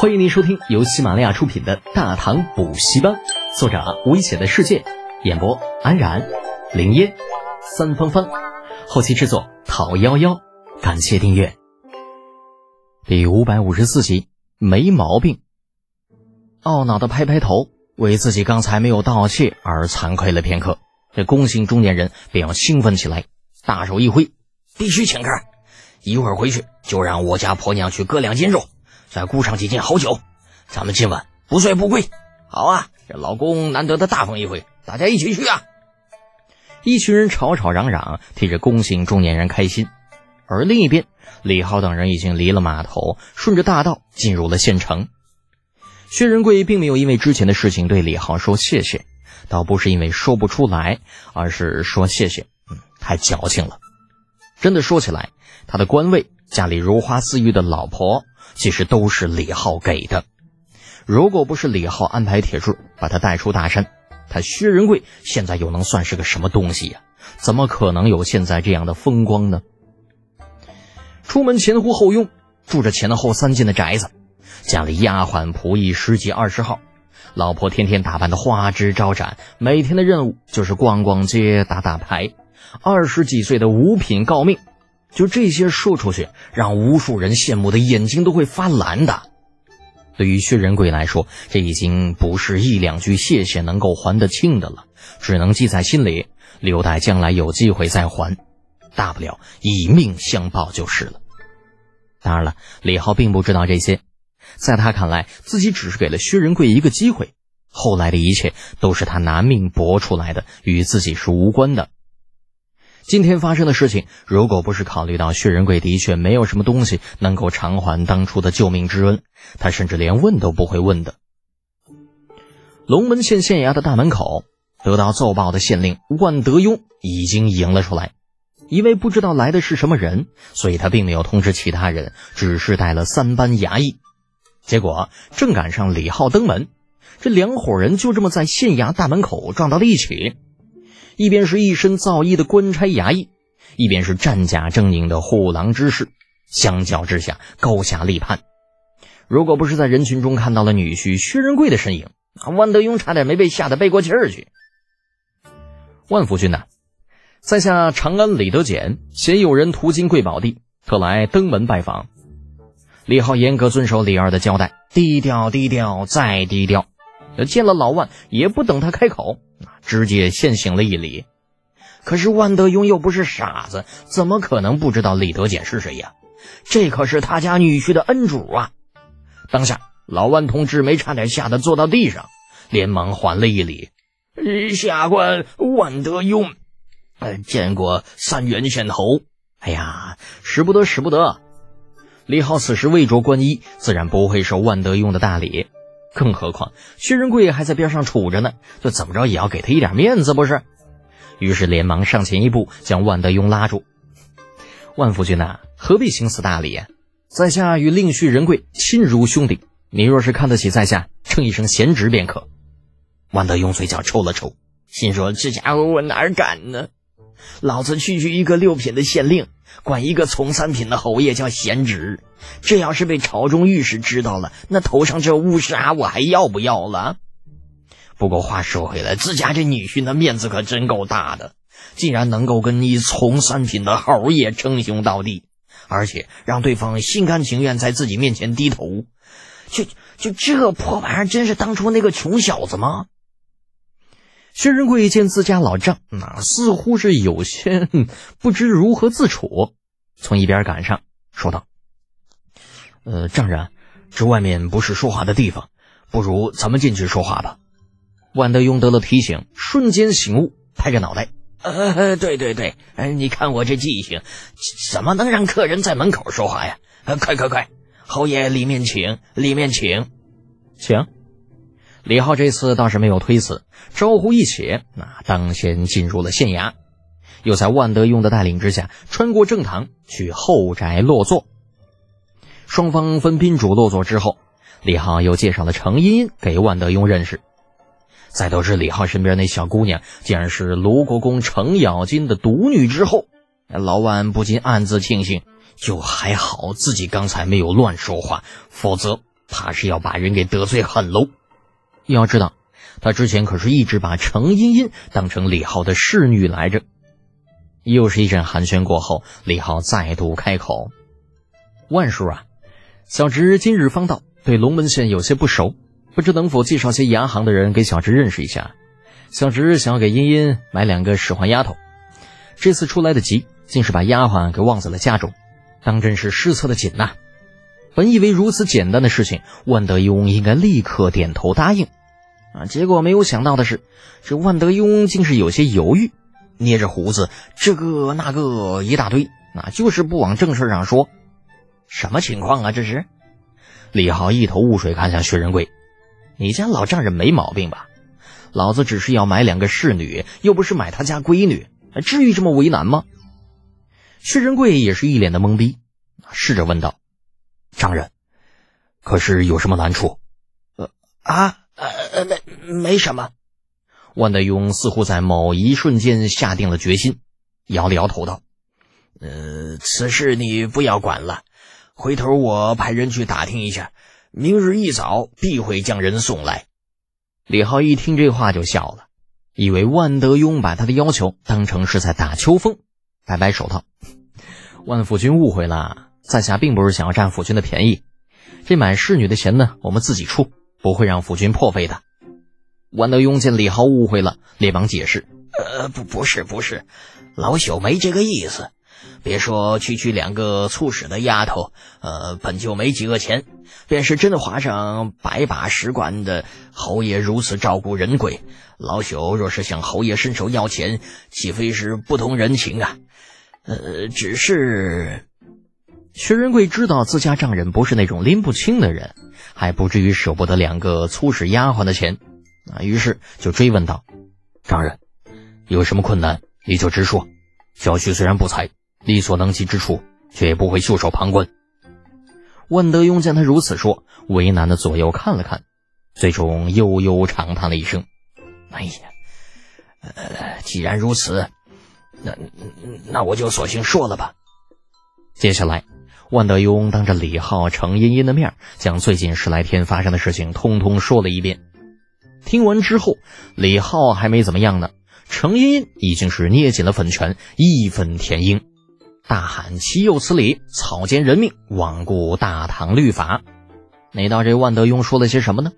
欢迎您收听由喜马拉雅出品的《大唐补习班》，作者危险的世界，演播安然、林烟、三芳芳，后期制作陶幺幺。感谢订阅。第五百五十四集，没毛病。懊恼的拍拍头，为自己刚才没有道歉而惭愧了片刻。这龚姓中年人便要兴奋起来，大手一挥，必须请客！一会儿回去就让我家婆娘去割两斤肉。再雇上几斤好酒，咱们今晚不醉不归。好啊，这老公难得的大方一回，大家一起去啊！一群人吵吵嚷嚷，替着龚姓中年人开心。而另一边，李浩等人已经离了码头，顺着大道进入了县城。薛仁贵并没有因为之前的事情对李浩说谢谢，倒不是因为说不出来，而是说谢谢，嗯，太矫情了。真的说起来，他的官位，家里如花似玉的老婆。其实都是李浩给的，如果不是李浩安排铁柱把他带出大山，他薛仁贵现在又能算是个什么东西呀？怎么可能有现在这样的风光呢？出门前呼后拥，住着前后三进的宅子，家里丫鬟仆役十几二十号，老婆天天打扮的花枝招展，每天的任务就是逛逛街、打打牌，二十几岁的五品诰命。就这些说出去，让无数人羡慕的眼睛都会发蓝的。对于薛仁贵来说，这已经不是一两句谢谢能够还得清的了，只能记在心里，留待将来有机会再还。大不了以命相报就是了。当然了，李浩并不知道这些，在他看来，自己只是给了薛仁贵一个机会，后来的一切都是他拿命搏出来的，与自己是无关的。今天发生的事情，如果不是考虑到薛仁贵的确没有什么东西能够偿还当初的救命之恩，他甚至连问都不会问的。龙门县县衙的大门口，得到奏报的县令万德庸已经迎了出来。因为不知道来的是什么人，所以他并没有通知其他人，只是带了三班衙役。结果正赶上李浩登门，这两伙人就这么在县衙大门口撞到了一起。一边是一身皂衣的官差衙役，一边是战甲狰狞的护狼之士，相较之下高下立判。如果不是在人群中看到了女婿薛仁贵的身影，万德庸差点没被吓得背过气儿去。万夫君呐，在下长安李德简，嫌有人途经贵宝地，特来登门拜访。李浩严格遵守李二的交代，低调低调再低调。见了老万，也不等他开口。直接先行了一礼，可是万德庸又不是傻子，怎么可能不知道李德简是谁呀？这可是他家女婿的恩主啊！当下，老万同志没差点吓得坐到地上，连忙还了一礼：“下官万德庸，呃，见过三元县侯。”哎呀，使不得，使不得！李浩此时未着官衣，自然不会受万德庸的大礼。更何况薛仁贵还在边上杵着呢，就怎么着也要给他一点面子不是？于是连忙上前一步，将万德庸拉住。万夫君呐，何必行此大礼？在下与令婿仁贵亲如兄弟，你若是看得起在下，称一声贤侄便可。万德庸嘴角抽了抽，心说：这家伙我哪敢呢？老子区区一个六品的县令，管一个从三品的侯爷叫贤侄，这要是被朝中御史知道了，那头上这乌纱我还要不要了？不过话说回来，自家这女婿那面子可真够大的，竟然能够跟你从三品的侯爷称兄道弟，而且让对方心甘情愿在自己面前低头，就就这破玩意儿，真是当初那个穷小子吗？薛仁贵见自家老丈，那似乎是有些不知如何自处，从一边赶上，说道：“呃，丈人，这外面不是说话的地方，不如咱们进去说话吧。”万德庸得了提醒，瞬间醒悟，拍着脑袋：“呃，对对对，哎，你看我这记性，怎么能让客人在门口说话呀？呃快快快，侯爷里面请，里面请，请。”李浩这次倒是没有推辞，招呼一起，那当先进入了县衙，又在万德庸的带领之下，穿过正堂去后宅落座。双方分宾主落座之后，李浩又介绍了程茵茵给万德庸认识。在得知李浩身边那小姑娘竟然是卢国公程咬金的独女之后，老万不禁暗自庆幸，就还好自己刚才没有乱说话，否则怕是要把人给得罪狠喽。要知道，他之前可是一直把程茵茵当成李浩的侍女来着。又是一阵寒暄过后，李浩再度开口：“万叔啊，小侄今日方到，对龙门县有些不熟，不知能否介绍些牙行的人给小侄认识一下？小侄想要给茵茵买两个使唤丫头，这次出来的急，竟是把丫鬟给忘在了家中，当真是失策的紧呐！本以为如此简单的事情，万德庸应该立刻点头答应，啊，结果没有想到的是，这万德庸竟是有些犹豫。”捏着胡子，这个那个一大堆，那就是不往正事上说。什么情况啊？这是？李浩一头雾水，看向薛仁贵：“你家老丈人没毛病吧？老子只是要买两个侍女，又不是买他家闺女，至于这么为难吗？”薛仁贵也是一脸的懵逼，试着问道：“丈人，可是有什么难处？”“呃啊呃没没什么。”万德庸似乎在某一瞬间下定了决心，摇了摇头道：“呃，此事你不要管了，回头我派人去打听一下，明日一早必会将人送来。”李浩一听这话就笑了，以为万德庸把他的要求当成是在打秋风，摆摆手道：“万府君误会了，在下并不是想要占府君的便宜，这买侍女的钱呢，我们自己出，不会让夫君破费的。”万德庸见李浩误会了，连忙解释：“呃，不，不是，不是，老朽没这个意思。别说区区两个粗使的丫头，呃，本就没几个钱，便是真划上百把石棺的侯爷如此照顾人鬼，老朽若是向侯爷伸手要钱，岂非是不通人情啊？呃，只是……薛仁贵知道自家丈人不是那种拎不清的人，还不至于舍不得两个粗使丫鬟的钱。”啊，于是就追问道：“丈人，有什么困难你就直说。小婿虽然不才，力所能及之处，却也不会袖手旁观。”万德庸见他如此说，为难的左右看了看，最终悠悠长叹了一声：“哎呀，呃，既然如此，那那我就索性说了吧。”接下来，万德庸当着李浩、程茵茵的面，将最近十来天发生的事情通通说了一遍。听完之后，李浩还没怎么样呢，程茵茵已经是捏紧了粉拳，义愤填膺，大喊：“岂有此理！草菅人命，罔顾大唐律法！”那道这万德庸说了些什么呢？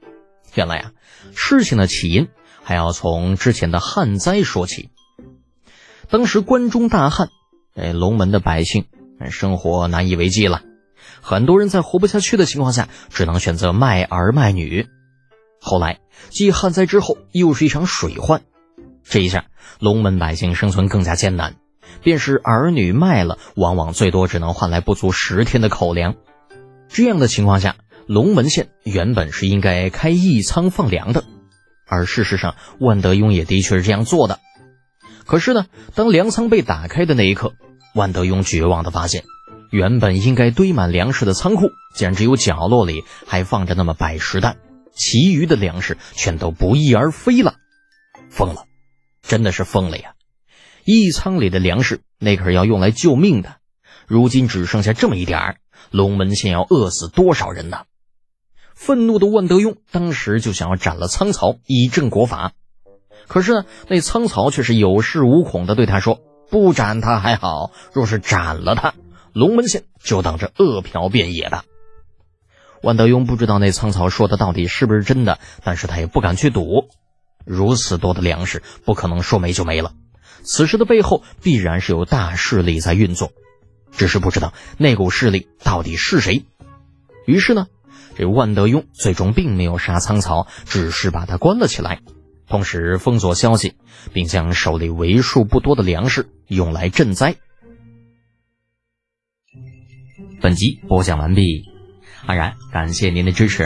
原来啊，事情的起因还要从之前的旱灾说起。当时关中大旱，哎，龙门的百姓生活难以为继了，很多人在活不下去的情况下，只能选择卖儿卖女。后来，继旱灾之后，又是一场水患。这一下，龙门百姓生存更加艰难，便是儿女卖了，往往最多只能换来不足十天的口粮。这样的情况下，龙门县原本是应该开义仓放粮的，而事实上，万德庸也的确是这样做的。可是呢，当粮仓被打开的那一刻，万德庸绝望地发现，原本应该堆满粮食的仓库，竟然只有角落里还放着那么百十担。其余的粮食全都不翼而飞了，疯了，真的是疯了呀！一仓里的粮食那可是要用来救命的，如今只剩下这么一点儿，龙门县要饿死多少人呢？愤怒的万德庸当时就想要斩了仓曹以正国法，可是呢，那仓曹却是有恃无恐的对他说：“不斩他还好，若是斩了他，龙门县就等着饿殍遍野了。”万德庸不知道那仓曹说的到底是不是真的，但是他也不敢去赌。如此多的粮食，不可能说没就没了。此事的背后必然是有大势力在运作，只是不知道那股势力到底是谁。于是呢，这万德庸最终并没有杀仓曹，只是把他关了起来，同时封锁消息，并将手里为数不多的粮食用来赈灾。本集播讲完毕。安然，感谢您的支持。